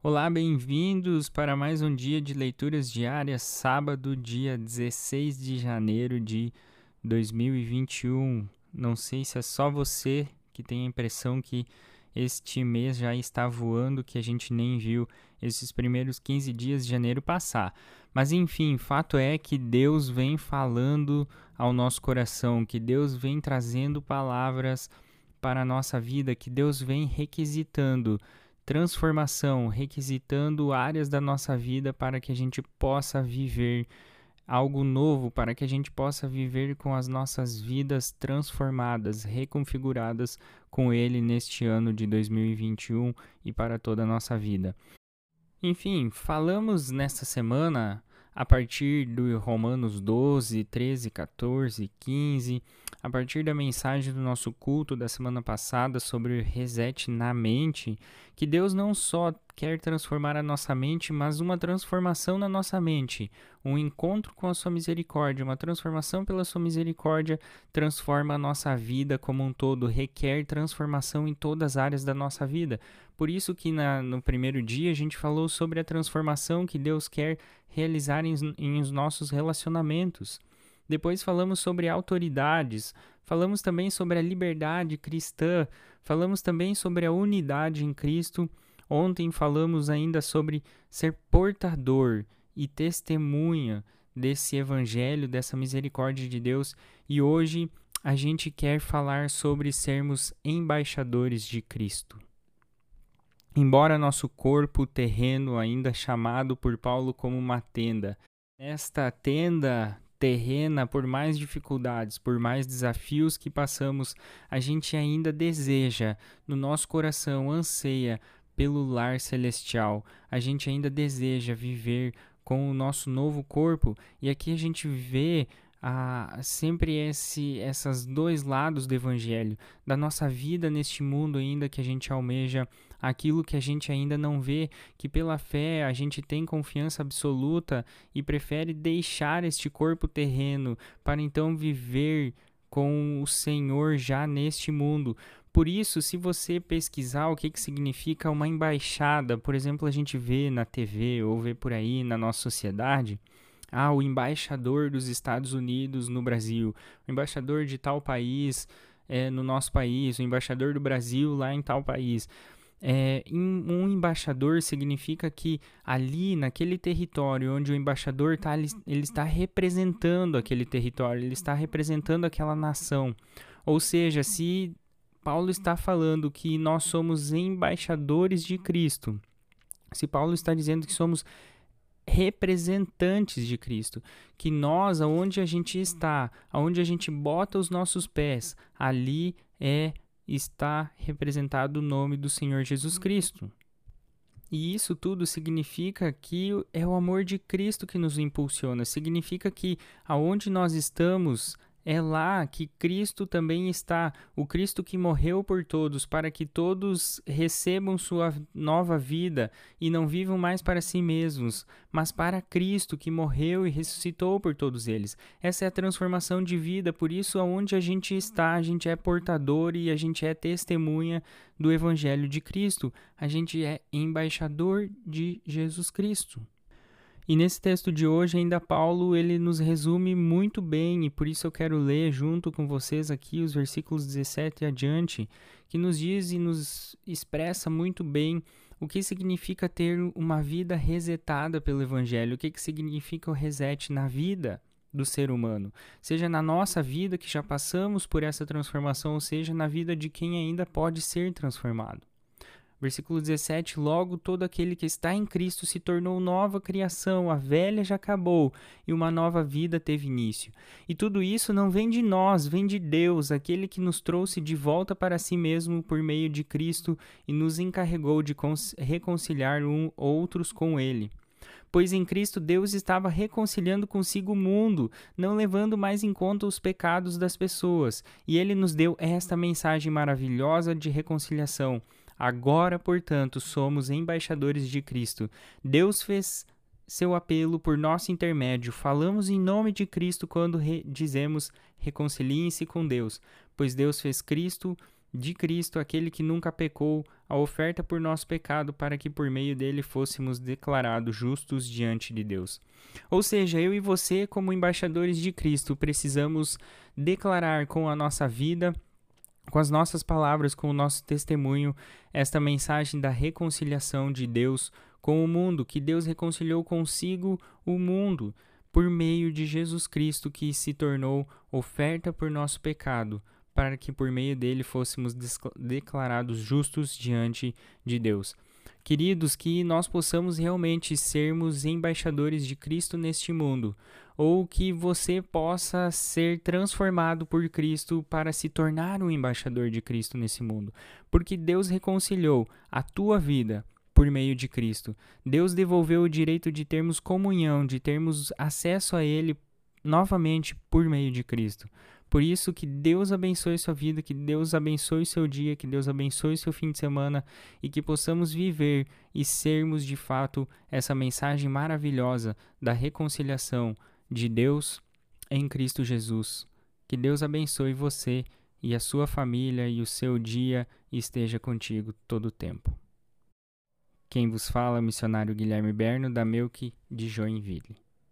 Olá, bem-vindos para mais um dia de leituras diárias, sábado, dia 16 de janeiro de 2021. Não sei se é só você que tem a impressão que este mês já está voando, que a gente nem viu esses primeiros 15 dias de janeiro passar. Mas enfim, fato é que Deus vem falando ao nosso coração, que Deus vem trazendo palavras para a nossa vida, que Deus vem requisitando transformação, requisitando áreas da nossa vida para que a gente possa viver algo novo, para que a gente possa viver com as nossas vidas transformadas, reconfiguradas com Ele neste ano de 2021 e para toda a nossa vida. Enfim, falamos nesta semana a partir do Romanos 12, 13, 14, 15, a partir da mensagem do nosso culto da semana passada sobre o reset na mente, que Deus não só quer transformar a nossa mente, mas uma transformação na nossa mente, um encontro com a sua misericórdia, uma transformação pela sua misericórdia transforma a nossa vida como um todo, requer transformação em todas as áreas da nossa vida. Por isso que na, no primeiro dia a gente falou sobre a transformação que Deus quer realizar em, em os nossos relacionamentos. Depois falamos sobre autoridades, falamos também sobre a liberdade cristã, falamos também sobre a unidade em Cristo. Ontem falamos ainda sobre ser portador e testemunha desse evangelho, dessa misericórdia de Deus, e hoje a gente quer falar sobre sermos embaixadores de Cristo. Embora nosso corpo terreno, ainda chamado por Paulo como uma tenda, esta tenda terrena, por mais dificuldades, por mais desafios que passamos, a gente ainda deseja, no nosso coração, anseia pelo lar celestial. A gente ainda deseja viver com o nosso novo corpo, e aqui a gente vê ah, sempre esse esses dois lados do evangelho da nossa vida neste mundo ainda que a gente almeja aquilo que a gente ainda não vê que pela fé a gente tem confiança absoluta e prefere deixar este corpo terreno para então viver com o Senhor já neste mundo. Por isso, se você pesquisar o que, que significa uma embaixada, por exemplo, a gente vê na TV ou vê por aí na nossa sociedade, ah, o embaixador dos Estados Unidos no Brasil, o embaixador de tal país é, no nosso país, o embaixador do Brasil lá em tal país. É, um embaixador significa que ali, naquele território onde o embaixador está, ele, ele está representando aquele território, ele está representando aquela nação. Ou seja, se Paulo está falando que nós somos embaixadores de Cristo, se Paulo está dizendo que somos representantes de Cristo, que nós, aonde a gente está, aonde a gente bota os nossos pés, ali é está representado o nome do Senhor Jesus Cristo. E isso tudo significa que é o amor de Cristo que nos impulsiona, significa que aonde nós estamos, é lá que Cristo também está, o Cristo que morreu por todos, para que todos recebam sua nova vida e não vivam mais para si mesmos, mas para Cristo que morreu e ressuscitou por todos eles. Essa é a transformação de vida, por isso aonde a gente está, a gente é portador e a gente é testemunha do evangelho de Cristo. A gente é embaixador de Jesus Cristo. E nesse texto de hoje, ainda Paulo, ele nos resume muito bem, e por isso eu quero ler junto com vocês aqui os versículos 17 e adiante, que nos diz e nos expressa muito bem o que significa ter uma vida resetada pelo evangelho, o que, que significa o reset na vida do ser humano, seja na nossa vida que já passamos por essa transformação, ou seja na vida de quem ainda pode ser transformado. Versículo 17: Logo todo aquele que está em Cristo se tornou nova criação, a velha já acabou e uma nova vida teve início. E tudo isso não vem de nós, vem de Deus, aquele que nos trouxe de volta para si mesmo por meio de Cristo e nos encarregou de reconciliar um outros com Ele. Pois em Cristo Deus estava reconciliando consigo o mundo, não levando mais em conta os pecados das pessoas, e Ele nos deu esta mensagem maravilhosa de reconciliação. Agora, portanto, somos embaixadores de Cristo. Deus fez seu apelo por nosso intermédio. Falamos em nome de Cristo quando re dizemos reconciliem-se com Deus, pois Deus fez Cristo de Cristo, aquele que nunca pecou, a oferta por nosso pecado, para que por meio dele fôssemos declarados justos diante de Deus. Ou seja, eu e você, como embaixadores de Cristo, precisamos declarar com a nossa vida, com as nossas palavras, com o nosso testemunho, esta mensagem da reconciliação de Deus com o mundo, que Deus reconciliou consigo o mundo por meio de Jesus Cristo, que se tornou oferta por nosso pecado para que por meio dele fôssemos declarados justos diante de Deus. Queridos, que nós possamos realmente sermos embaixadores de Cristo neste mundo, ou que você possa ser transformado por Cristo para se tornar um embaixador de Cristo nesse mundo, porque Deus reconciliou a tua vida por meio de Cristo. Deus devolveu o direito de termos comunhão, de termos acesso a Ele novamente por meio de Cristo. Por isso, que Deus abençoe sua vida, que Deus abençoe seu dia, que Deus abençoe seu fim de semana e que possamos viver e sermos de fato essa mensagem maravilhosa da reconciliação de Deus em Cristo Jesus. Que Deus abençoe você e a sua família e o seu dia esteja contigo todo o tempo. Quem vos fala é o missionário Guilherme Berno, da Melk de Joinville.